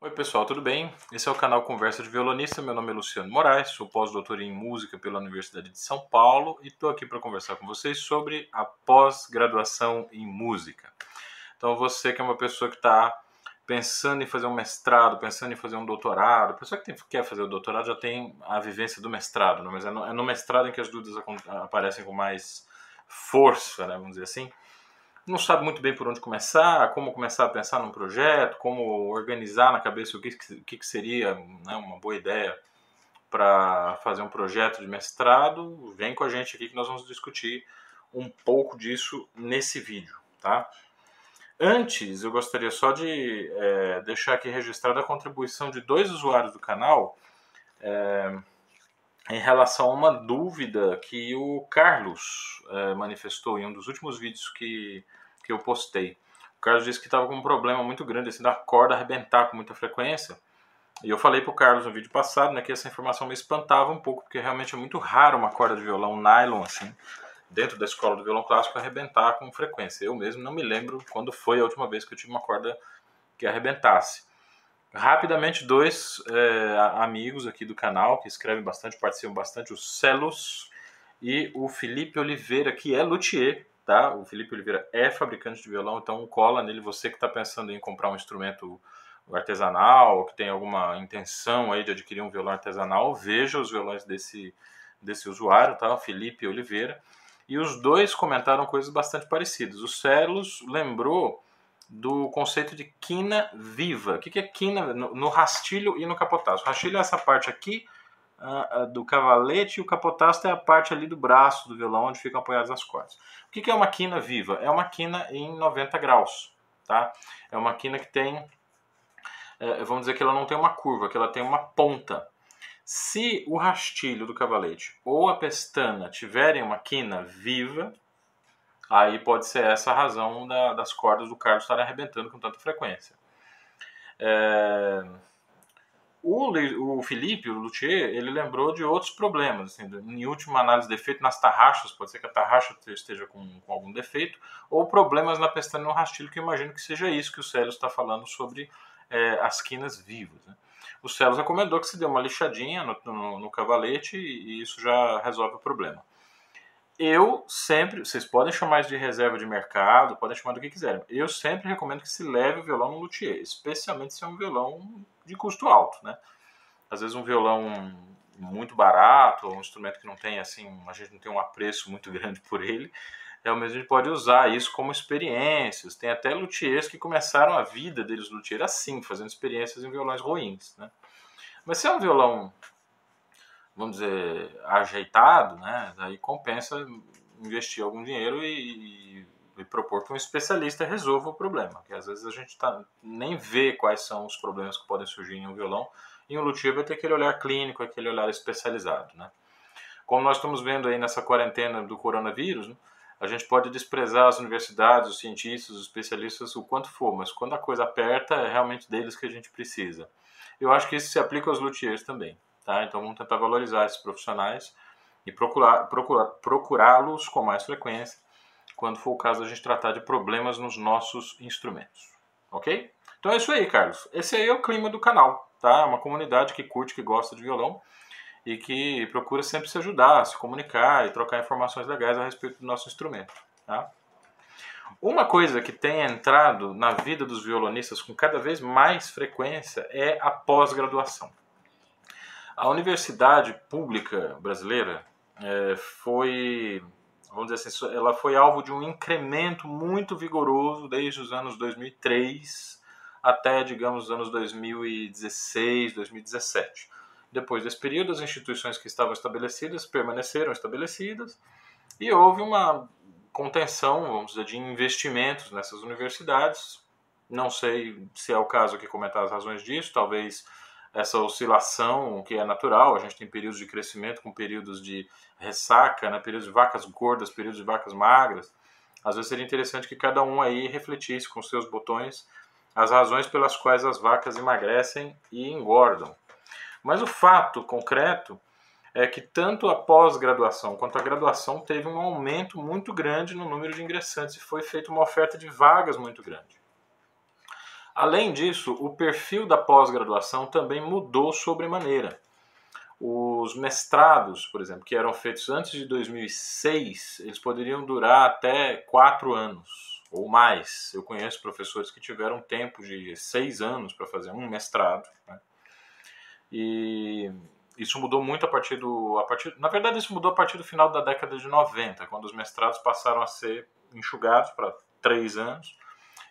Oi pessoal, tudo bem? Esse é o canal Conversa de Violonista. Meu nome é Luciano Moraes, sou pós-doutor em música pela Universidade de São Paulo e estou aqui para conversar com vocês sobre a pós-graduação em música. Então, você que é uma pessoa que está pensando em fazer um mestrado, pensando em fazer um doutorado, a pessoa que tem, quer fazer o doutorado já tem a vivência do mestrado, né? mas é no, é no mestrado em que as dúvidas aparecem com mais força, né? vamos dizer assim não sabe muito bem por onde começar, como começar a pensar num projeto, como organizar na cabeça o que, que, que seria né, uma boa ideia para fazer um projeto de mestrado, vem com a gente aqui que nós vamos discutir um pouco disso nesse vídeo, tá? Antes, eu gostaria só de é, deixar aqui registrada a contribuição de dois usuários do canal é, em relação a uma dúvida que o Carlos é, manifestou em um dos últimos vídeos que que eu postei. O Carlos disse que estava com um problema muito grande, assim, da corda arrebentar com muita frequência. E eu falei para o Carlos no vídeo passado né, que essa informação me espantava um pouco, porque realmente é muito raro uma corda de violão nylon, assim, dentro da escola do violão clássico, arrebentar com frequência. Eu mesmo não me lembro quando foi a última vez que eu tive uma corda que arrebentasse. Rapidamente, dois é, amigos aqui do canal que escrevem bastante, participam bastante, o Celos e o Felipe Oliveira, que é luthier, tá? O Felipe Oliveira é fabricante de violão, então cola nele você que está pensando em comprar um instrumento artesanal, que tem alguma intenção aí de adquirir um violão artesanal, veja os violões desse, desse usuário, tá? O Felipe Oliveira. E os dois comentaram coisas bastante parecidas. O Celos lembrou do conceito de quina viva. O que é quina? No, no rastilho e no capotaço. O rastilho é essa parte aqui do cavalete e o capotasto é a parte ali do braço do violão onde ficam apoiadas as cordas. O que é uma quina viva? É uma quina em 90 graus, tá? É uma quina que tem, é, vamos dizer que ela não tem uma curva, que ela tem uma ponta. Se o rastilho do cavalete ou a pestana tiverem uma quina viva, aí pode ser essa a razão da, das cordas do Carlos estarem arrebentando com tanta frequência. É... O, o Felipe, o Luthier, ele lembrou de outros problemas. Assim, em última análise, defeito nas tarraxas, pode ser que a tarraxa esteja com, com algum defeito, ou problemas na pestana no rastilho, que eu imagino que seja isso que o Célio está falando sobre é, as quinas vivas. Né? O Célio recomendou que se dê uma lixadinha no, no, no cavalete e isso já resolve o problema. Eu sempre, vocês podem chamar isso de reserva de mercado, podem chamar do que quiserem. Eu sempre recomendo que se leve o violão no luthier, especialmente se é um violão de custo alto, né? Às vezes um violão muito barato, um instrumento que não tem assim, a gente não tem um apreço muito grande por ele, realmente a gente pode usar isso como experiências. Tem até luthiers que começaram a vida deles luthier assim, fazendo experiências em violões ruins, né? Mas se é um violão vamos dizer, ajeitado, né, daí compensa investir algum dinheiro e, e, propor que um especialista resolva o problema, porque às vezes a gente tá, nem vê quais são os problemas que podem surgir em um violão, e um luthier vai ter aquele olhar clínico, aquele olhar especializado, né. Como nós estamos vendo aí nessa quarentena do coronavírus, né, a gente pode desprezar as universidades, os cientistas, os especialistas, o quanto for, mas quando a coisa aperta, é realmente deles que a gente precisa. Eu acho que isso se aplica aos luthiers também. Tá? Então vamos tentar valorizar esses profissionais e procurar, procurar, procurá-los com mais frequência quando for o caso a gente tratar de problemas nos nossos instrumentos. Ok? Então é isso aí, Carlos. Esse aí é o clima do canal. Tá? É uma comunidade que curte, que gosta de violão e que procura sempre se ajudar, se comunicar e trocar informações legais a respeito do nosso instrumento. Tá? Uma coisa que tem entrado na vida dos violonistas com cada vez mais frequência é a pós-graduação. A universidade pública brasileira é, foi, vamos dizer assim, ela foi alvo de um incremento muito vigoroso desde os anos 2003 até, digamos, os anos 2016, 2017. Depois desse período, as instituições que estavam estabelecidas permaneceram estabelecidas e houve uma contenção, vamos dizer, de investimentos nessas universidades. Não sei se é o caso aqui comentar as razões disso, talvez essa oscilação que é natural. A gente tem períodos de crescimento com períodos de ressaca, né? períodos de vacas gordas, períodos de vacas magras. Às vezes seria interessante que cada um aí refletisse com seus botões as razões pelas quais as vacas emagrecem e engordam. Mas o fato concreto é que tanto a pós-graduação quanto a graduação teve um aumento muito grande no número de ingressantes e foi feita uma oferta de vagas muito grande. Além disso, o perfil da pós-graduação também mudou sobremaneira. Os mestrados, por exemplo, que eram feitos antes de 2006, eles poderiam durar até quatro anos ou mais. Eu conheço professores que tiveram tempo de seis anos para fazer um mestrado. Né? E isso mudou muito a partir do. A partir, na verdade, isso mudou a partir do final da década de 90, quando os mestrados passaram a ser enxugados para três anos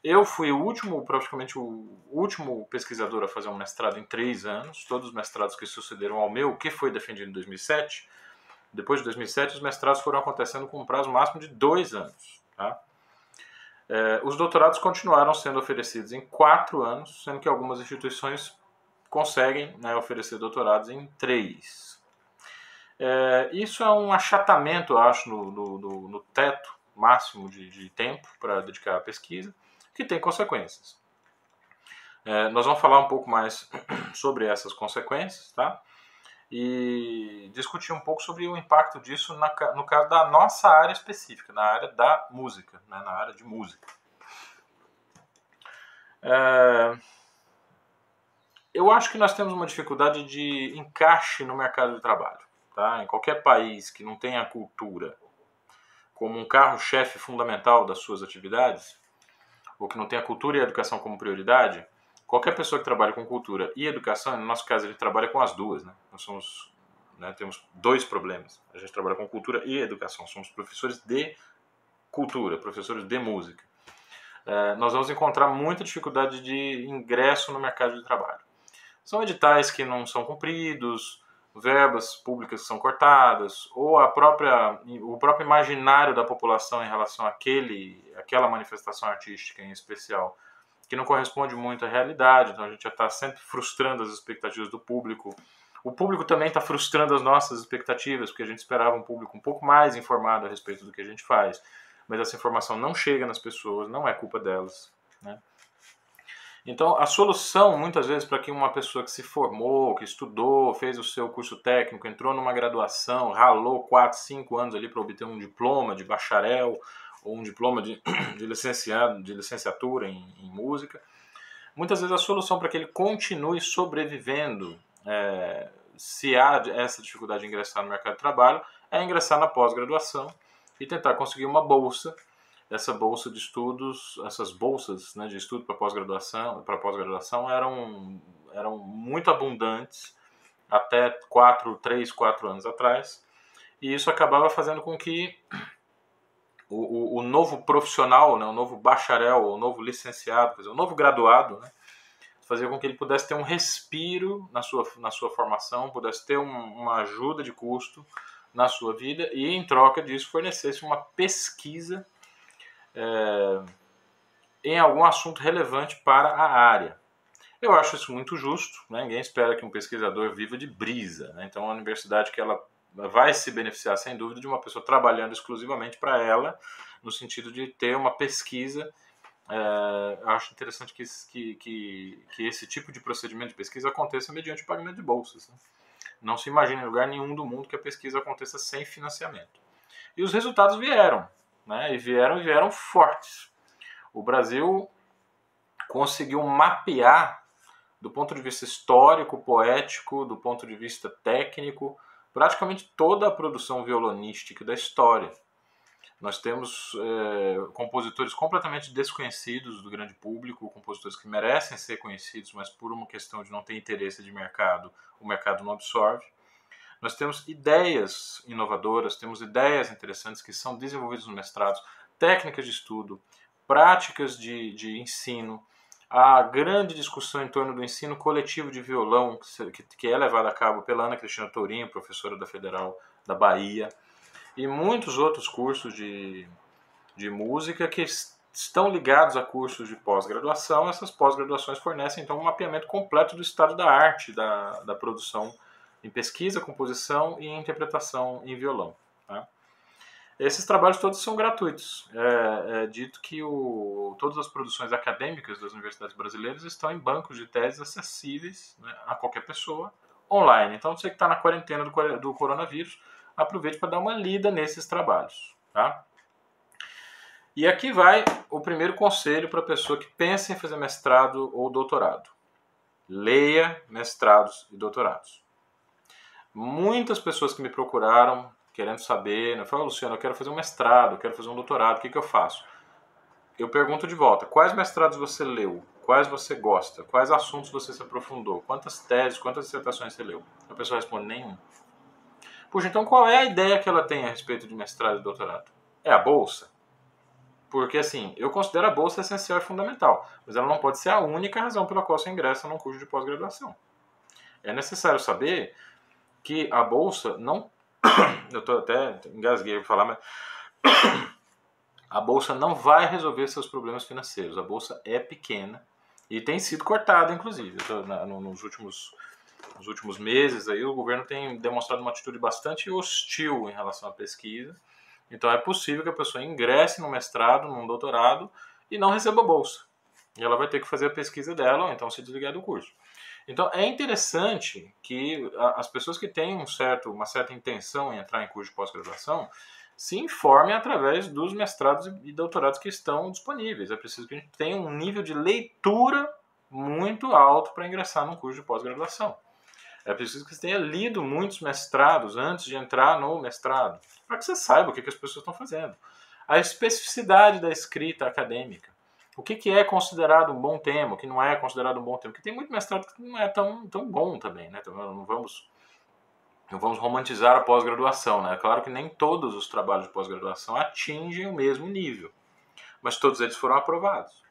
eu fui o último, praticamente o último pesquisador a fazer um mestrado em três anos. Todos os mestrados que sucederam ao meu, que foi defendido em 2007, depois de 2007, os mestrados foram acontecendo com um prazo máximo de dois anos. Tá? É, os doutorados continuaram sendo oferecidos em quatro anos, sendo que algumas instituições conseguem né, oferecer doutorados em três. É, isso é um achatamento, eu acho, no, no, no, teto máximo de, de tempo para dedicar à pesquisa que tem consequências. É, nós vamos falar um pouco mais sobre essas consequências, tá? E discutir um pouco sobre o impacto disso na, no caso da nossa área específica, na área da música, né? na área de música. É, eu acho que nós temos uma dificuldade de encaixe no mercado de trabalho. Tá? Em qualquer país que não tenha cultura como um carro-chefe fundamental das suas atividades, ou que não tem a cultura e a educação como prioridade, qualquer pessoa que trabalha com cultura e educação, no nosso caso gente trabalha com as duas, né? Nós somos, né, temos dois problemas. A gente trabalha com cultura e educação. Somos professores de cultura, professores de música. É, nós vamos encontrar muita dificuldade de ingresso no mercado de trabalho. São editais que não são cumpridos, verbas públicas que são cortadas, ou a própria, o próprio imaginário da população em relação àquele, àquela manifestação artística em especial, que não corresponde muito à realidade, então a gente já está sempre frustrando as expectativas do público. O público também está frustrando as nossas expectativas, porque a gente esperava um público um pouco mais informado a respeito do que a gente faz, mas essa informação não chega nas pessoas, não é culpa delas. Né? Então, a solução, muitas vezes, para que uma pessoa que se formou, que estudou, fez o seu curso técnico, entrou numa graduação, ralou 4, 5 anos ali para obter um diploma de bacharel ou um diploma de, de licenciado, de licenciatura em, em, música, muitas vezes a solução para que ele continue sobrevivendo, é, se há essa dificuldade de ingressar no mercado de trabalho, é ingressar na pós-graduação e tentar conseguir uma bolsa essa bolsa de estudos, essas bolsas né, de estudo para pós-graduação, para pós-graduação eram eram muito abundantes até quatro, três, quatro anos atrás, e isso acabava fazendo com que o, o, o novo profissional, né, o novo bacharel, o novo licenciado, quer dizer, o novo graduado, né, fazia com que ele pudesse ter um respiro na sua, na sua formação, pudesse ter um, uma ajuda de custo na sua vida e, em troca disso, fornecesse uma pesquisa é, em algum assunto relevante para a área. Eu acho isso muito justo, né? ninguém espera que um pesquisador viva de brisa. Né? Então, a universidade que ela vai se beneficiar, sem dúvida, de uma pessoa trabalhando exclusivamente para ela, no sentido de ter uma pesquisa. É, acho interessante que, que, que, esse tipo de procedimento de pesquisa aconteça mediante pagamento de bolsas. Né? Não se imagina em lugar nenhum do mundo que a pesquisa aconteça sem financiamento. E os resultados vieram né? E vieram, vieram fortes. O Brasil conseguiu mapear do ponto de vista histórico, poético, do ponto de vista técnico, praticamente toda a produção violonística da história. Nós temos é, compositores completamente desconhecidos do grande público, compositores que merecem ser conhecidos, mas por uma questão de não ter interesse de mercado, o mercado não absorve. Nós temos ideias inovadoras, temos ideias interessantes que são desenvolvidas no mestrado, técnicas de estudo, práticas de, de ensino, a grande discussão em torno do ensino coletivo de violão, que, que é levada a cabo pela Ana Cristina Tourinho, professora da Federal da Bahia, e muitos outros cursos de, de música que estão ligados a cursos de pós-graduação. Essas pós-graduações fornecem então um mapeamento completo do estado da arte da, da produção em pesquisa, composição e interpretação em violão. Tá? Esses trabalhos todos são gratuitos. É, é dito que o, todas as produções acadêmicas das universidades brasileiras estão em bancos de teses acessíveis né, a qualquer pessoa online. Então, você que está na quarentena do, do coronavírus, aproveite para dar uma lida nesses trabalhos. Tá? E aqui vai o primeiro conselho para a pessoa que pensa em fazer mestrado ou doutorado. Leia mestrados e doutorados. Muitas pessoas que me procuraram querendo saber, né? Fala, Luciano, eu quero fazer um mestrado, eu quero fazer um doutorado, o que, que eu faço? Eu pergunto de volta, quais mestrados você leu? Quais você gosta? Quais assuntos você se aprofundou? Quantas teses, quantas dissertações você leu? A pessoa responde, nenhum. Puxa, então qual é a ideia que ela tem a respeito de mestrado e doutorado? É a bolsa? Porque, assim, eu considero a bolsa essencial e fundamental, mas ela não pode ser a única razão pela qual você ingressa num curso de pós-graduação. É necessário saber que a bolsa não eu tô até engasguei para falar, mas a bolsa não vai resolver seus problemas financeiros. A bolsa é pequena e tem sido cortada, inclusive. Nos últimos nos últimos meses aí o governo tem demonstrado uma atitude bastante hostil em relação à pesquisa. Então é possível que a pessoa ingresse no mestrado, num doutorado e não receba bolsa. E ela vai ter que fazer a pesquisa dela ou então se desligar do curso. Então é interessante que as pessoas que têm um certo, uma certa intenção em entrar em curso de pós-graduação se informem através dos mestrados e doutorados que estão disponíveis. É preciso que a gente tenha um nível de leitura muito alto para ingressar num curso de pós-graduação. É preciso que você tenha lido muitos mestrados antes de entrar no mestrado, para que você saiba o que, que as pessoas estão fazendo. A especificidade da escrita acadêmica o que, que é considerado um bom tema, o que não é considerado um bom tema. Porque tem muito mestrado que não é tão, tão bom também, né? Então, não vamos, não vamos romantizar a pós-graduação, né? Claro que nem todos os trabalhos de pós-graduação atingem o mesmo nível, mas todos eles foram aprovados.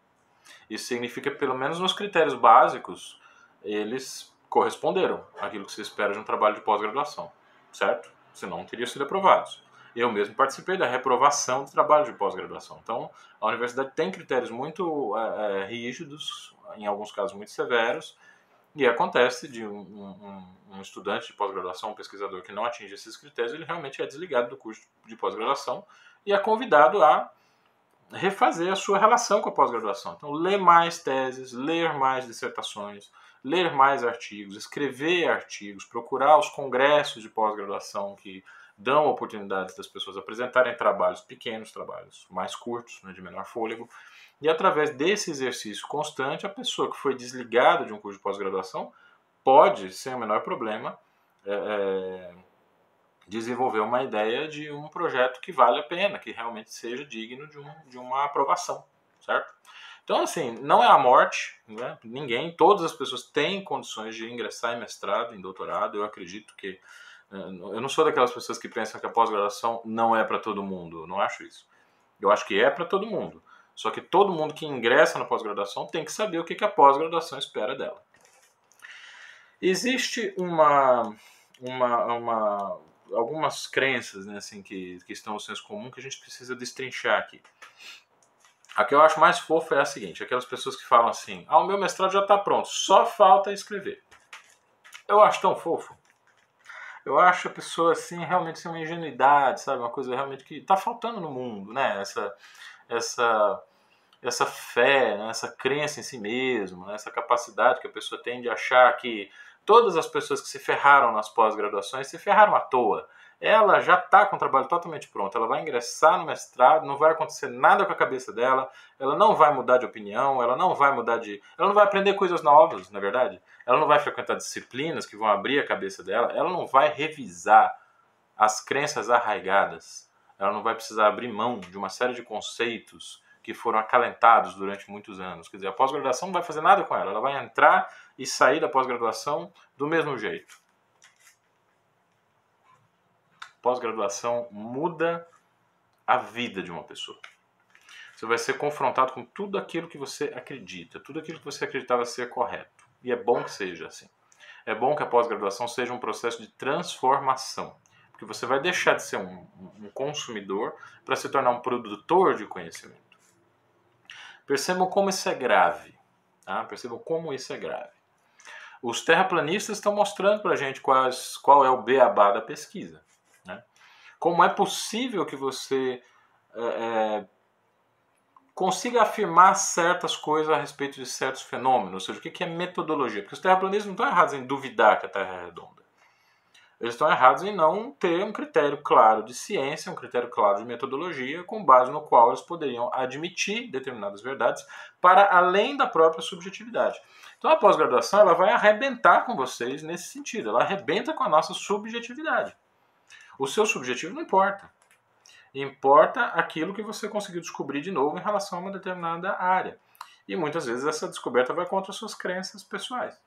Isso significa que, pelo menos nos critérios básicos, eles corresponderam àquilo que se espera de um trabalho de pós-graduação, certo? Senão não teriam sido aprovados. Eu mesmo participei da reprovação do trabalho de pós-graduação. Então, a universidade tem critérios muito é, é, rígidos, em alguns casos muito severos, e acontece de um, um, um estudante de pós-graduação, um pesquisador que não atinge esses critérios, ele realmente é desligado do curso de pós-graduação e é convidado a refazer a sua relação com a pós-graduação. Então, ler mais teses, ler mais dissertações, ler mais artigos, escrever artigos, procurar os congressos de pós-graduação que dão oportunidades das pessoas apresentarem trabalhos pequenos, trabalhos mais curtos, né, de menor fôlego, e através desse exercício constante, a pessoa que foi desligada de um curso de pós-graduação pode, sem o menor problema, é, é, desenvolver uma ideia de um projeto que vale a pena, que realmente seja digno de, um, de uma aprovação, certo? Então, assim, não é a morte, né? ninguém, todas as pessoas têm condições de ingressar em mestrado, em doutorado, eu acredito que eu não sou daquelas pessoas que pensam que a pós-graduação não é para todo mundo. Eu não acho isso. Eu acho que é para todo mundo. Só que todo mundo que ingressa na pós-graduação tem que saber o que a pós-graduação espera dela. Existe uma, uma, uma algumas crenças né, assim, que, que estão no senso comum que a gente precisa destrinchar aqui. A que eu acho mais fofa é a seguinte: aquelas pessoas que falam assim, ah, o meu mestrado já está pronto, só falta escrever. Eu acho tão fofo eu acho a pessoa assim realmente assim, uma ingenuidade, sabe, uma coisa realmente que está faltando no mundo, né? Essa essa essa fé, né? essa crença em si mesmo, né? essa capacidade que a pessoa tem de achar que todas as pessoas que se ferraram nas pós-graduações se ferraram à toa ela já está com o trabalho totalmente pronto. Ela vai ingressar no mestrado, não vai acontecer nada com a cabeça dela, ela não vai mudar de opinião, ela não vai mudar de. Ela não vai aprender coisas novas, na é verdade. Ela não vai frequentar disciplinas que vão abrir a cabeça dela, ela não vai revisar as crenças arraigadas, ela não vai precisar abrir mão de uma série de conceitos que foram acalentados durante muitos anos. Quer dizer, a pós-graduação não vai fazer nada com ela, ela vai entrar e sair da pós-graduação do mesmo jeito pós-graduação muda a vida de uma pessoa. Você vai ser confrontado com tudo aquilo que você acredita, tudo aquilo que você acreditava ser correto. E é bom que seja assim. É bom que a pós-graduação seja um processo de transformação, porque você vai deixar de ser um, um consumidor para se tornar um produtor de conhecimento. Percebam como isso é grave. Tá? Percebam como isso é grave. Os terraplanistas estão mostrando para a gente quais, qual é o beabá da pesquisa. Como é possível que você é, é, consiga afirmar certas coisas a respeito de certos fenômenos? Ou seja, o que é metodologia? Porque os terraplanistas não estão errados em duvidar que a Terra é redonda. eles estão errados em não ter um critério claro de ciência, um critério claro de metodologia, com base no qual eles poderiam admitir determinadas verdades para além da própria subjetividade. Então a pós-graduação ela vai arrebentar com vocês nesse sentido, ela arrebenta com a nossa subjetividade. O seu subjetivo não importa. Importa aquilo que você conseguiu descobrir de novo em relação a uma determinada área. E muitas vezes essa descoberta vai contra as suas crenças pessoais.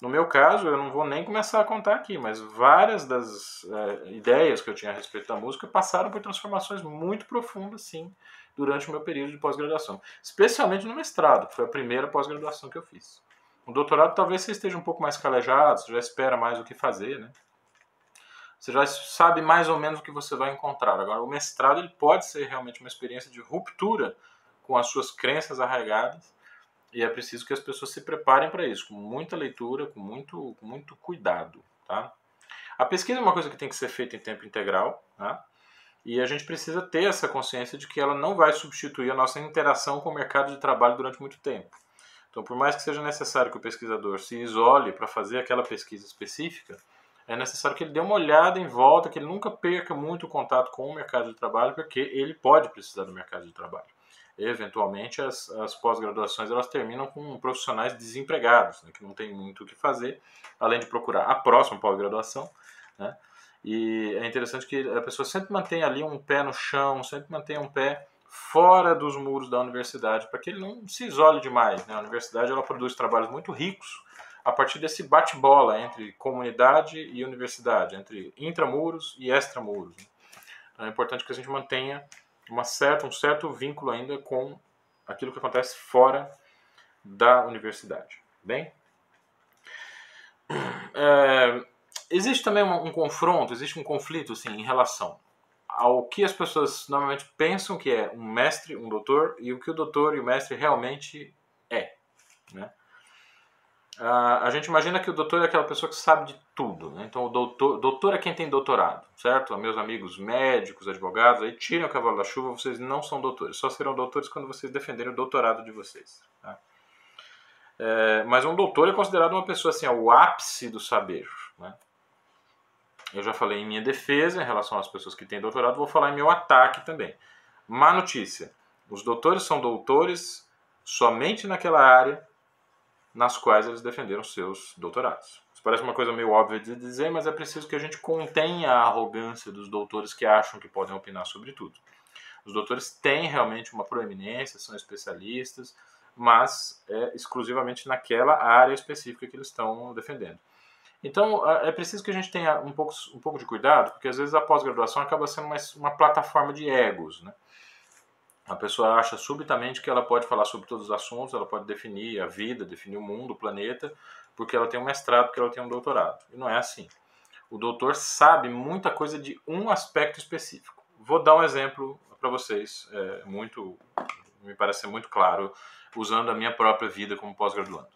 No meu caso, eu não vou nem começar a contar aqui, mas várias das é, ideias que eu tinha a respeito da música passaram por transformações muito profundas, sim, durante o meu período de pós-graduação. Especialmente no mestrado, que foi a primeira pós-graduação que eu fiz. No doutorado, talvez você esteja um pouco mais calejado, você já espera mais o que fazer, né? Você já sabe mais ou menos o que você vai encontrar. Agora, o mestrado ele pode ser realmente uma experiência de ruptura com as suas crenças arraigadas e é preciso que as pessoas se preparem para isso, com muita leitura, com muito, com muito cuidado. Tá? A pesquisa é uma coisa que tem que ser feita em tempo integral, tá? e a gente precisa ter essa consciência de que ela não vai substituir a nossa interação com o mercado de trabalho durante muito tempo. Então, por mais que seja necessário que o pesquisador se isole para fazer aquela pesquisa específica, é necessário que ele dê uma olhada em volta, que ele nunca perca muito contato com o mercado de trabalho, porque ele pode precisar do mercado de trabalho eventualmente as, as pós-graduações elas terminam com profissionais desempregados, né, que não tem muito o que fazer, além de procurar a próxima pós-graduação, né, e é interessante que a pessoa sempre mantenha ali um pé no chão, sempre mantenha um pé fora dos muros da universidade, para que ele não se isole demais. Né? A universidade ela produz trabalhos muito ricos a partir desse bate-bola entre comunidade e universidade, entre intramuros e extramuros. Né? Então é importante que a gente mantenha uma certa, um certo vínculo ainda com aquilo que acontece fora da universidade. Bem? É, existe também um, um, confronto, existe um conflito assim, em relação ao que as pessoas normalmente pensam que é um mestre, um doutor, e o que o doutor e o mestre realmente é. Né? Uh, a gente imagina que o doutor é aquela pessoa que sabe de tudo. Né? Então, o doutor, doutor é quem tem doutorado, certo? Meus amigos médicos, advogados, aí tirem o cavalo da chuva, vocês não são doutores. Só serão doutores quando vocês defenderem o doutorado de vocês. Tá? É, mas um doutor é considerado uma pessoa assim, o ápice do saber. Né? Eu já falei em minha defesa em relação às pessoas que têm doutorado, vou falar em meu ataque também. Má notícia: os doutores são doutores somente naquela área nas quais eles defenderam seus doutorados. Isso parece uma coisa meio óbvia de dizer, mas é preciso que a gente contenha a arrogância dos doutores que acham que podem opinar sobre tudo. Os doutores têm realmente uma proeminência, são especialistas, mas é exclusivamente naquela área específica que eles estão defendendo. Então, é preciso que a gente tenha um pouco, um pouco de cuidado, porque às vezes a pós-graduação acaba sendo uma, uma plataforma de egos, né? A pessoa acha subitamente que ela pode falar sobre todos os assuntos, ela pode definir a vida, definir o mundo, o planeta, porque ela tem um mestrado, porque ela tem um doutorado. E não é assim. O doutor sabe muita coisa de um aspecto específico. Vou dar um exemplo para vocês, é, muito, me parece muito claro, usando a minha própria vida como pós-graduando.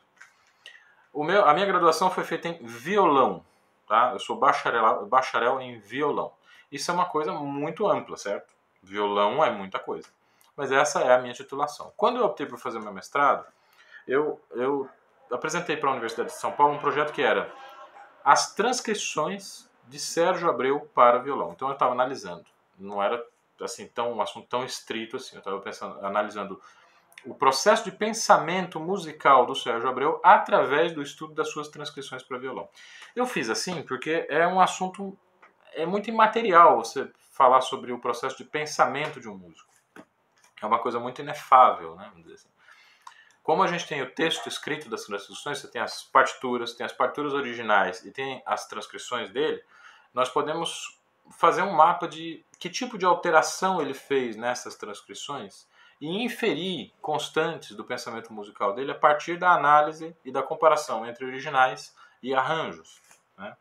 a minha graduação foi feita em violão, tá? Eu sou bacharel, bacharel em violão. Isso é uma coisa muito ampla, certo? Violão é muita coisa mas essa é a minha titulação. Quando eu optei por fazer meu mestrado, eu, eu apresentei para a Universidade de São Paulo um projeto que era as transcrições de Sérgio Abreu para violão. Então eu estava analisando, não era assim tão um assunto tão estrito assim. Eu estava pensando, analisando o processo de pensamento musical do Sérgio Abreu através do estudo das suas transcrições para violão. Eu fiz assim porque é um assunto é muito imaterial você falar sobre o processo de pensamento de um músico é uma coisa muito inefável, né? Assim. Como a gente tem o texto escrito das transcrições, você tem as partituras, tem as partituras originais e tem as transcrições dele, nós podemos fazer um mapa de que tipo de alteração ele fez nessas transcrições e inferir constantes do pensamento musical dele a partir da análise e da comparação entre originais e arranjos. Né?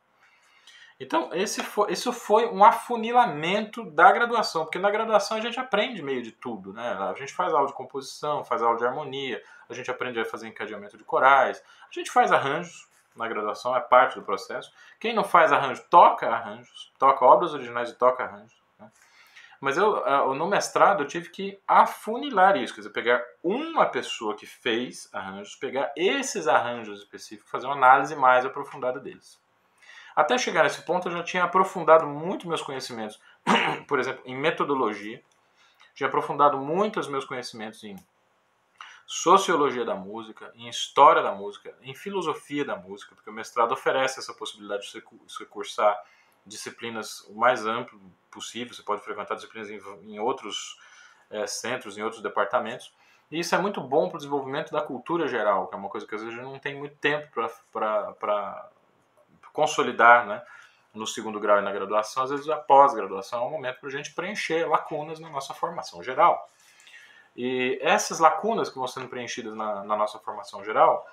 Então, esse foi, isso foi um afunilamento da graduação, porque na graduação a gente aprende meio de tudo, né? A gente faz aula de composição, faz aula de harmonia, a gente aprende a fazer encadeamento de corais, a gente faz arranjos na graduação, é parte do processo. Quem não faz arranjo, toca arranjos, toca obras originais e toca arranjos. Né? Mas eu, no mestrado, eu tive que afunilar isso, quer dizer, pegar uma pessoa que fez arranjos, pegar esses arranjos específicos, fazer uma análise mais aprofundada deles. Até chegar nesse ponto, eu já tinha aprofundado muito meus conhecimentos, por exemplo, em metodologia, tinha aprofundado muito os meus conhecimentos em sociologia da música, em história da música, em filosofia da música, porque o mestrado oferece essa possibilidade de você cursar disciplinas o mais amplo possível, você pode frequentar disciplinas em, em outros é, centros, em outros departamentos. E isso é muito bom para o desenvolvimento da cultura geral, que é uma coisa que às vezes a gente não tem muito tempo para consolidar né, no segundo grau e na graduação. Às vezes a pós-graduação é um momento para a gente preencher lacunas na nossa formação geral. E essas lacunas que vão sendo preenchidas na, na nossa formação geral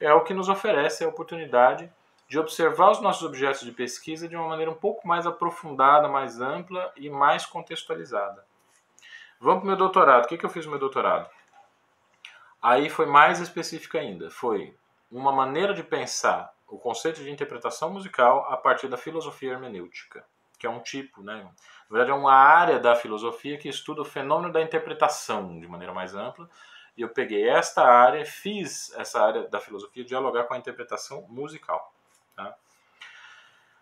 é o que nos oferece a oportunidade de observar os nossos objetos de pesquisa de uma maneira um pouco mais aprofundada, mais ampla e mais contextualizada. Vamos para o meu doutorado. O que, que eu fiz no meu doutorado? Aí foi mais específico ainda. Foi uma maneira de pensar o conceito de interpretação musical a partir da filosofia hermenêutica, que é um tipo, né? Na verdade, é uma área da filosofia que estuda o fenômeno da interpretação de maneira mais ampla. E eu peguei esta área, fiz essa área da filosofia dialogar com a interpretação musical. Tá?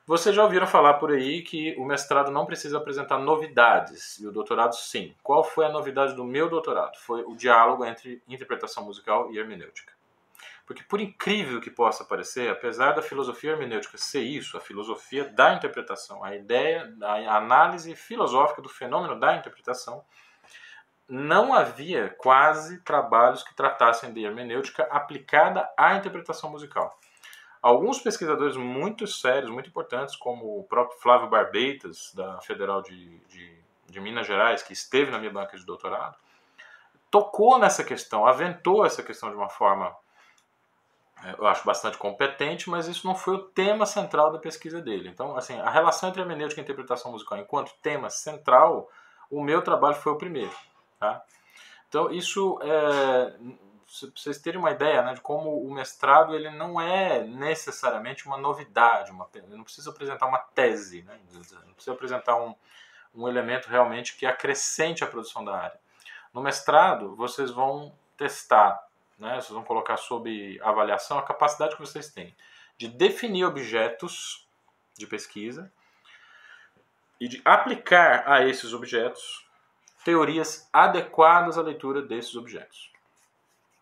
Vocês já ouviram falar por aí que o mestrado não precisa apresentar novidades e o doutorado sim. Qual foi a novidade do meu doutorado? Foi o diálogo entre interpretação musical e hermenêutica. Porque, por incrível que possa parecer, apesar da filosofia hermenêutica ser isso, a filosofia da interpretação, a ideia, a análise filosófica do fenômeno da interpretação, não havia quase trabalhos que tratassem de hermenêutica aplicada à interpretação musical. Alguns pesquisadores muito sérios, muito importantes, como o próprio Flávio Barbeitas, da Federal de, de, de Minas Gerais, que esteve na minha banca de doutorado, tocou nessa questão, aventou essa questão de uma forma eu acho bastante competente, mas isso não foi o tema central da pesquisa dele. Então, assim, a relação entre hermenêutica e interpretação musical enquanto tema central, o meu trabalho foi o primeiro. Tá? Então, isso é, vocês terem uma ideia né, de como o mestrado ele não é necessariamente uma novidade, uma, não precisa apresentar uma tese, né, não precisa apresentar um, um elemento realmente que acrescente a produção da área. No mestrado, vocês vão testar né? Vocês vão colocar sob avaliação a capacidade que vocês têm de definir objetos de pesquisa e de aplicar a esses objetos teorias adequadas à leitura desses objetos.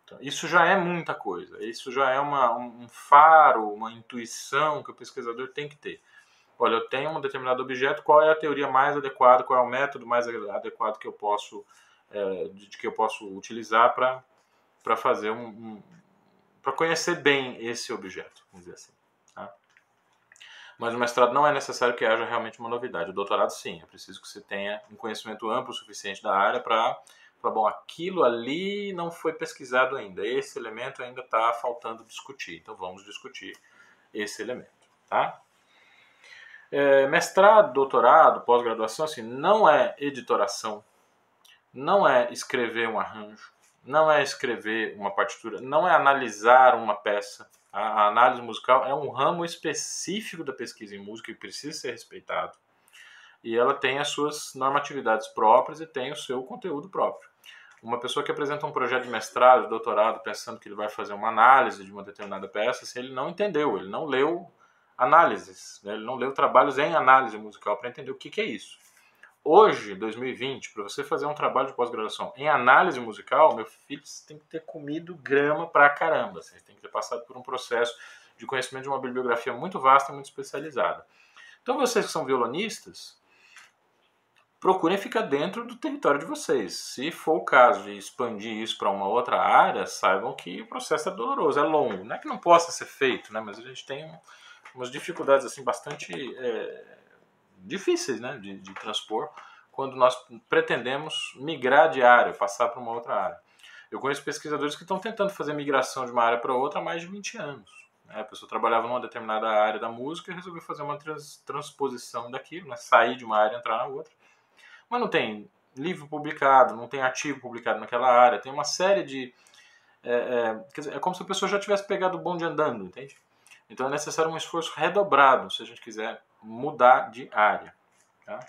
Então, isso já é muita coisa, isso já é uma, um faro, uma intuição que o pesquisador tem que ter. Olha, eu tenho um determinado objeto, qual é a teoria mais adequada, qual é o método mais adequado que eu posso, é, de, que eu posso utilizar para para fazer um, um para conhecer bem esse objeto, vamos dizer assim. Tá? Mas no mestrado não é necessário que haja realmente uma novidade. O doutorado sim, é preciso que você tenha um conhecimento amplo o suficiente da área para para bom, aquilo ali não foi pesquisado ainda, esse elemento ainda está faltando discutir, então vamos discutir esse elemento, tá? É, mestrado, doutorado, pós-graduação, assim, não é editoração, não é escrever um arranjo, não é escrever uma partitura, não é analisar uma peça. A, análise musical é um ramo específico da pesquisa em música que precisa ser respeitado. E ela tem as suas normatividades próprias e tem o seu conteúdo próprio. Uma pessoa que apresenta um projeto de mestrado, de doutorado, pensando que ele vai fazer uma análise de uma determinada peça, se ele não entendeu, ele não leu análises, né? ele não leu trabalhos em análise musical para entender o que, que é isso. Hoje, 2020, para você fazer um trabalho de pós-graduação em análise musical, meu filho, você tem que ter comido grama pra caramba. Você tem que ter passado por um processo de conhecimento de uma bibliografia muito vasta, muito especializada. Então, vocês que são violonistas, procurem ficar dentro do território de vocês. Se for o caso de expandir isso para uma outra área, saibam que o processo é doloroso, é longo. Não é que não possa ser feito, né? mas a gente tem umas dificuldades assim bastante é, difíceis né, de, de transpor quando nós pretendemos migrar de área, passar para uma outra área. Eu conheço pesquisadores que estão tentando fazer migração de uma área para outra há mais de 20 anos. Né? A pessoa trabalhava numa determinada área da música e resolveu fazer uma trans, transposição daquilo, né? sair de uma área e entrar na outra. Mas não tem livro publicado, não tem artigo publicado naquela área, tem uma série de. É, é, dizer, é como se a pessoa já tivesse pegado o bonde andando, entende? Então é necessário um esforço redobrado se a gente quiser mudar de área. Tá?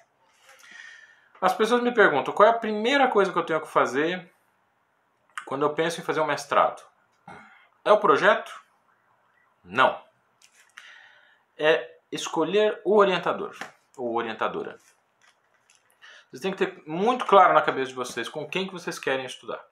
As pessoas me perguntam qual é a primeira coisa que eu tenho que fazer quando eu penso em fazer um mestrado. É o projeto? Não. É escolher o orientador ou orientadora. Vocês têm que ter muito claro na cabeça de vocês com quem que vocês querem estudar.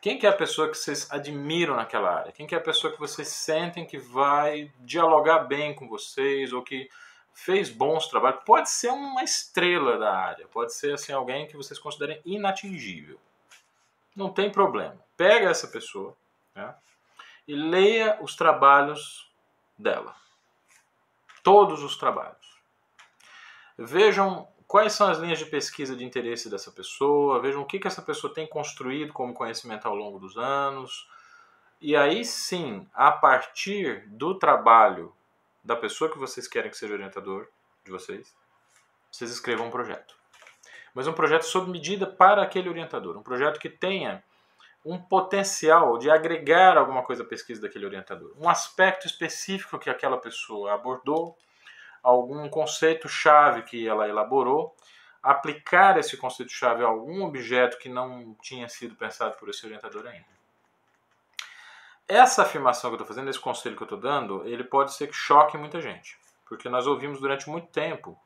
Quem que é a pessoa que vocês admiram naquela área? Quem que é a pessoa que vocês sentem que vai dialogar bem com vocês ou que fez bons trabalhos? Pode ser uma estrela da área, pode ser assim alguém que vocês considerem inatingível. Não tem problema. Pega essa pessoa né, e leia os trabalhos dela. Todos os trabalhos. Vejam quais são as linhas de pesquisa de interesse dessa pessoa, vejam o que, que essa pessoa tem construído como conhecimento ao longo dos anos. E aí sim, a partir do trabalho da pessoa que vocês querem que seja orientador de vocês, vocês escrevam um projeto. Mas um projeto sob medida para aquele orientador. Um projeto que tenha um potencial de agregar alguma coisa à pesquisa daquele orientador. Um aspecto específico que aquela pessoa abordou, algum conceito-chave que ela elaborou, aplicar esse conceito-chave a algum objeto que não tinha sido pensado por esse orientador ainda. Essa afirmação que eu estou fazendo, esse conselho que eu estou dando, ele pode ser que choque muita gente, porque nós ouvimos durante muito tempo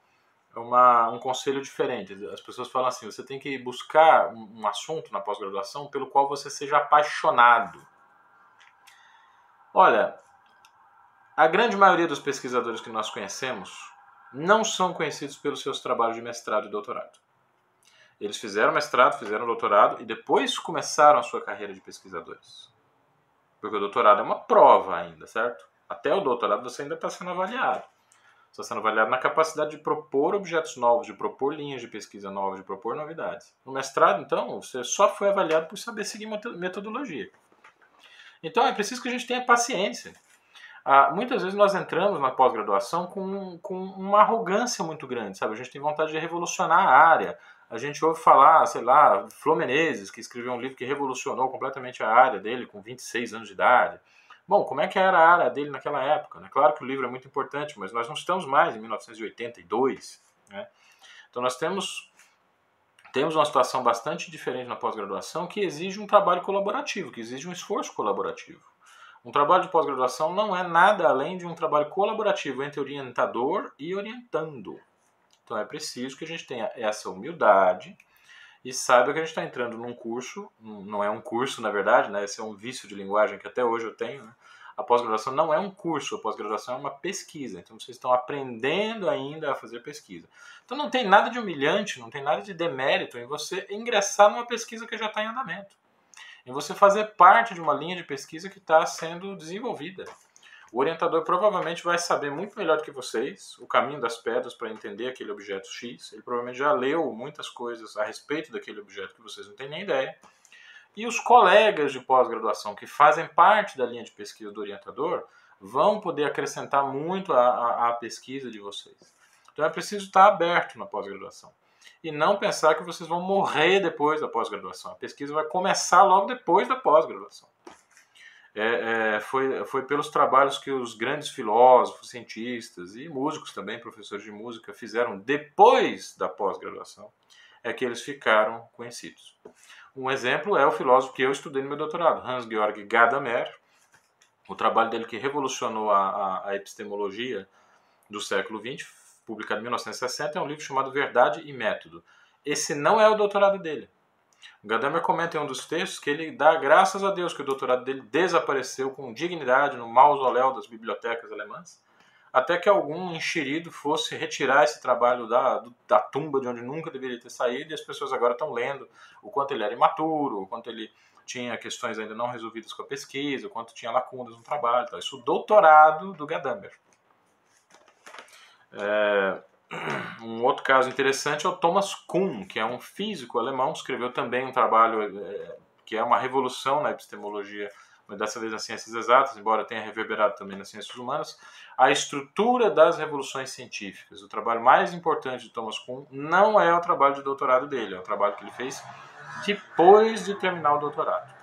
uma, um conselho diferente. As pessoas falam assim: você tem que buscar um, um assunto na pós-graduação pelo qual você seja apaixonado. Olha, a grande maioria dos pesquisadores que nós conhecemos não são conhecidos pelos seus trabalhos de mestrado e doutorado. Eles fizeram mestrado, fizeram doutorado e depois começaram a sua carreira de pesquisadores. Porque o doutorado é uma prova ainda, certo? Até o doutorado você ainda está sendo avaliado. Você está sendo avaliado na capacidade de propor objetos novos, de propor linhas de pesquisa novas, de propor novidades. No mestrado, então, você só foi avaliado por saber seguir metodologia. Então é preciso que a gente tenha paciência. Ah, muitas vezes nós entramos na pós-graduação com, com uma arrogância muito grande, sabe? A gente tem vontade de revolucionar a área. A gente ouve falar, sei lá, Flor Menezes, que escreveu um livro que revolucionou completamente a área dele com 26 anos de idade. Bom, como é que era a área dele naquela época? Né? Claro que o livro é muito importante, mas nós não estamos mais em 1982. Né? Então nós temos, temos uma situação bastante diferente na pós-graduação que exige um trabalho colaborativo, que exige um esforço colaborativo. Um trabalho de pós-graduação não é nada além de um trabalho colaborativo entre orientador e orientando. Então é preciso que a gente tenha essa humildade e saiba que a gente está entrando num curso, não é um curso na verdade, né? esse é um vício de linguagem que até hoje eu tenho. Né? A pós-graduação não é um curso, a pós-graduação é uma pesquisa. Então vocês estão aprendendo ainda a fazer pesquisa. Então não tem nada de humilhante, não tem nada de demérito em você ingressar numa pesquisa que já está em andamento em você fazer parte de uma linha de pesquisa que está sendo desenvolvida. O orientador provavelmente vai saber muito melhor do que vocês o caminho das pedras para entender aquele objeto X. Ele provavelmente já leu muitas coisas a respeito daquele objeto que vocês não têm nem ideia. E os colegas de pós-graduação que fazem parte da linha de pesquisa do orientador vão poder acrescentar muito à, pesquisa de vocês. Então é preciso estar aberto na pós-graduação e não pensar que vocês vão morrer depois da pós-graduação. A pesquisa vai começar logo depois da pós-graduação. É, é, foi, foi pelos trabalhos que os grandes filósofos, cientistas e músicos também, professores de música, fizeram depois da pós-graduação, é que eles ficaram conhecidos. Um exemplo é o filósofo que eu estudei no meu doutorado, Hans-Georg Gadamer. O trabalho dele que revolucionou a, a, a epistemologia do século XX publicado em 1960, é um livro chamado Verdade e Método. Esse não é o doutorado dele. O Gadamer comenta em um dos textos que ele dá graças a Deus que o doutorado dele desapareceu com dignidade no mausoléu das bibliotecas alemãs, até que algum enxerido fosse retirar esse trabalho da, da tumba de onde nunca deveria ter saído, e as pessoas agora estão lendo o quanto ele era imaturo, o quanto ele tinha questões ainda não resolvidas com a pesquisa, o quanto tinha lacunas no trabalho. Tal. Isso o doutorado do Gadamer. É, um outro caso interessante é o Thomas Kuhn, que é um físico alemão, escreveu também um trabalho é, que é uma revolução na epistemologia, mas dessa vez nas ciências exatas, embora tenha reverberado também nas ciências humanas, a estrutura das revoluções científicas. O trabalho mais importante de Thomas Kuhn não é o trabalho de doutorado dele, é o trabalho que ele fez depois de terminar o doutorado.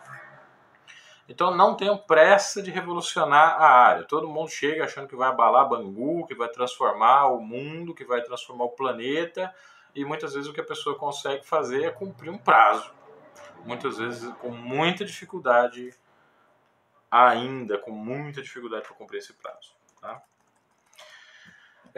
Então não tenham pressa de revolucionar a área. Todo mundo chega achando que vai abalar Bangu, que vai transformar o mundo, que vai transformar o planeta, e muitas vezes o que a pessoa consegue fazer é cumprir um prazo. Muitas vezes com muita dificuldade ainda, com muita dificuldade para cumprir esse prazo. Tá?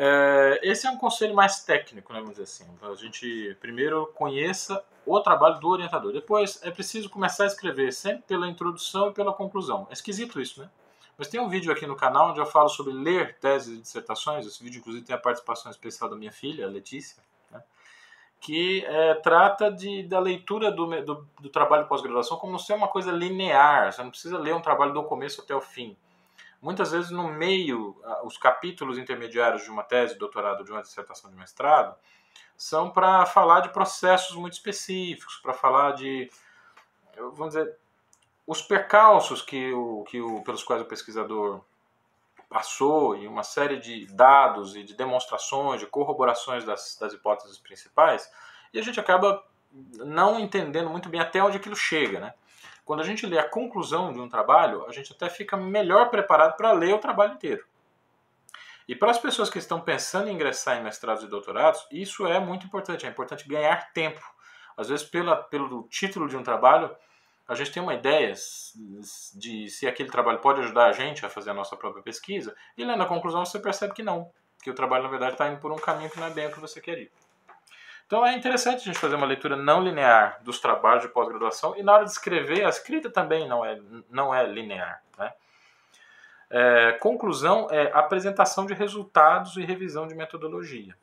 É, esse é um conselho mais técnico, né, vamos dizer assim. A gente primeiro conheça o trabalho do orientador. Depois é preciso começar a escrever sempre pela introdução e pela conclusão. É esquisito isso, né? Mas tem um vídeo aqui no canal onde eu falo sobre ler teses e dissertações. Esse vídeo, inclusive, tem a participação especial da minha filha, a Letícia, né? que é, trata de, da leitura do, do, do trabalho de pós-graduação como não ser uma coisa linear. Você não precisa ler um trabalho do começo até o fim. Muitas vezes, no meio, os capítulos intermediários de uma tese de doutorado, de uma dissertação de mestrado, são para falar de processos muito específicos, para falar de, vamos dizer, os percalços que o, que o, pelos quais o pesquisador passou e uma série de dados e de demonstrações, de corroborações das, das hipóteses principais, e a gente acaba não entendendo muito bem até onde aquilo chega, né? Quando a gente lê a conclusão de um trabalho, a gente até fica melhor preparado para ler o trabalho inteiro. E para as pessoas que estão pensando em ingressar em mestrados e doutorados, isso é muito importante. É importante ganhar tempo. Às vezes, pela, pelo título de um trabalho, a gente tem uma ideia de se aquele trabalho pode ajudar a gente a fazer a nossa própria pesquisa, e lendo a conclusão você percebe que não, que o trabalho, na verdade, está indo por um caminho que não é bem o que você quer ir. Então é interessante a gente fazer uma leitura não linear dos trabalhos de pós-graduação e na hora de escrever, a escrita também não é, não é linear. Né? É, conclusão é apresentação de resultados e revisão de metodologia.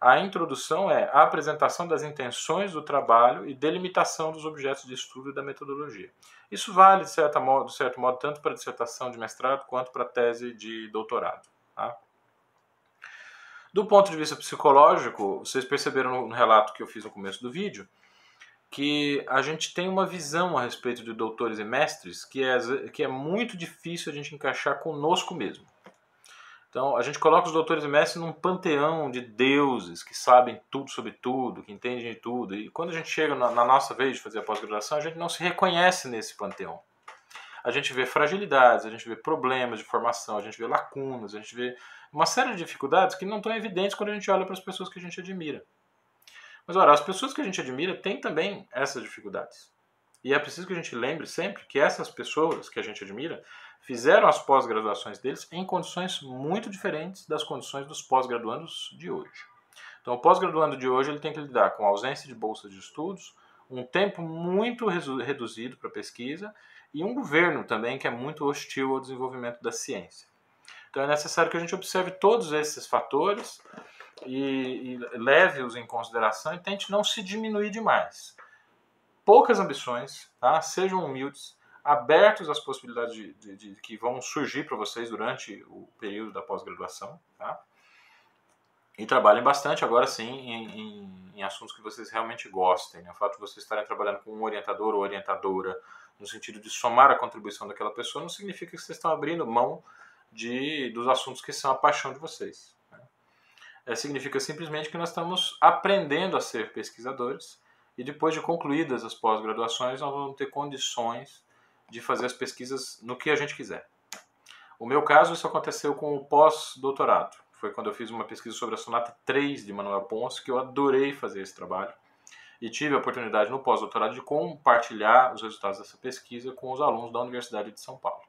A introdução é a apresentação das intenções do trabalho e delimitação dos objetos de estudo e da metodologia. Isso vale, de, certa modo, de certo modo, tanto para dissertação de mestrado quanto para tese de doutorado. Tá? Do ponto de vista psicológico, vocês perceberam no relato que eu fiz no começo do vídeo que a gente tem uma visão a respeito de doutores e mestres que é, que é muito difícil a gente encaixar conosco mesmo. Então, a gente coloca os doutores e mestres num panteão de deuses que sabem tudo sobre tudo, que entendem de tudo. E quando a gente chega na, na nossa vez de fazer a pós-graduação, a gente não se reconhece nesse panteão. A gente vê fragilidades, a gente vê problemas de formação, a gente vê lacunas, a gente vê uma série de dificuldades que não estão evidentes quando a gente olha para as pessoas que a gente admira. Mas ora, as pessoas que a gente admira têm também essas dificuldades. E é preciso que a gente lembre sempre que essas pessoas que a gente admira fizeram as pós-graduações deles em condições muito diferentes das condições dos pós-graduandos de hoje. Então, o pós-graduando de hoje ele tem que lidar com ausência de bolsas de estudos, um tempo muito reduzido para pesquisa e um governo também que é muito hostil ao desenvolvimento da ciência. Então é necessário que a gente observe todos esses fatores e, e leve-os em consideração e tente não se diminuir demais. Poucas ambições, tá? sejam humildes, abertos às possibilidades de, de, de que vão surgir para vocês durante o período da pós-graduação. Tá? E trabalhem bastante agora sim em, em, em, assuntos que vocês realmente gostem. Né? O fato de vocês estarem trabalhando com um orientador ou orientadora, no sentido de somar a contribuição daquela pessoa, não significa que vocês estão abrindo mão de, dos assuntos que são a paixão de vocês. Né? É, significa simplesmente que nós estamos aprendendo a ser pesquisadores e depois de concluídas as pós-graduações nós vamos ter condições de fazer as pesquisas no que a gente quiser. O meu caso, isso aconteceu com o pós-doutorado. Foi quando eu fiz uma pesquisa sobre a sonata 3 de Manuel Ponce, que eu adorei fazer esse trabalho. E tive a oportunidade no pós-doutorado de compartilhar os resultados dessa pesquisa com os alunos da Universidade de São Paulo.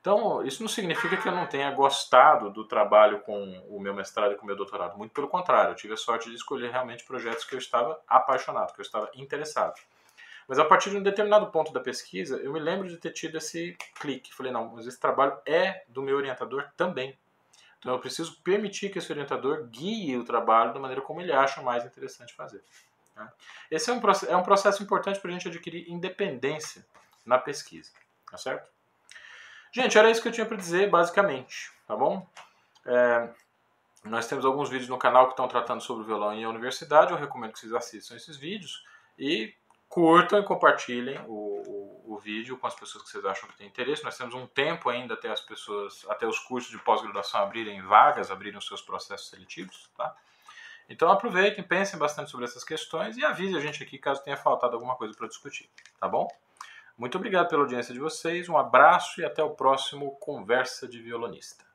Então, isso não significa que eu não tenha gostado do trabalho com o meu mestrado e com o meu doutorado. Muito pelo contrário, eu tive a sorte de escolher realmente projetos que eu estava apaixonado, que eu estava interessado. Mas a partir de um determinado ponto da pesquisa, eu me lembro de ter tido esse clique. Falei, não, mas esse trabalho é do meu orientador também. Então eu preciso permitir que esse orientador guie o trabalho da maneira como ele acha mais interessante fazer. Né? Esse é um, é um processo importante para a gente adquirir independência na pesquisa, tá certo? Gente, era isso que eu tinha para dizer, basicamente, tá bom? É, nós temos alguns vídeos no canal que estão tratando sobre violão e a universidade, eu recomendo que vocês assistam esses vídeos e curtam e compartilhem o, o, o, vídeo com as pessoas que vocês acham que têm interesse. Nós temos um tempo ainda até as pessoas, até os cursos de pós-graduação abrirem vagas, abrirem os seus processos seletivos, tá? Então aproveitem, pensem bastante sobre essas questões e avise a gente aqui caso tenha faltado alguma coisa para discutir, tá bom? Muito obrigado pela audiência de vocês, um abraço e até o próximo Conversa de Violonista.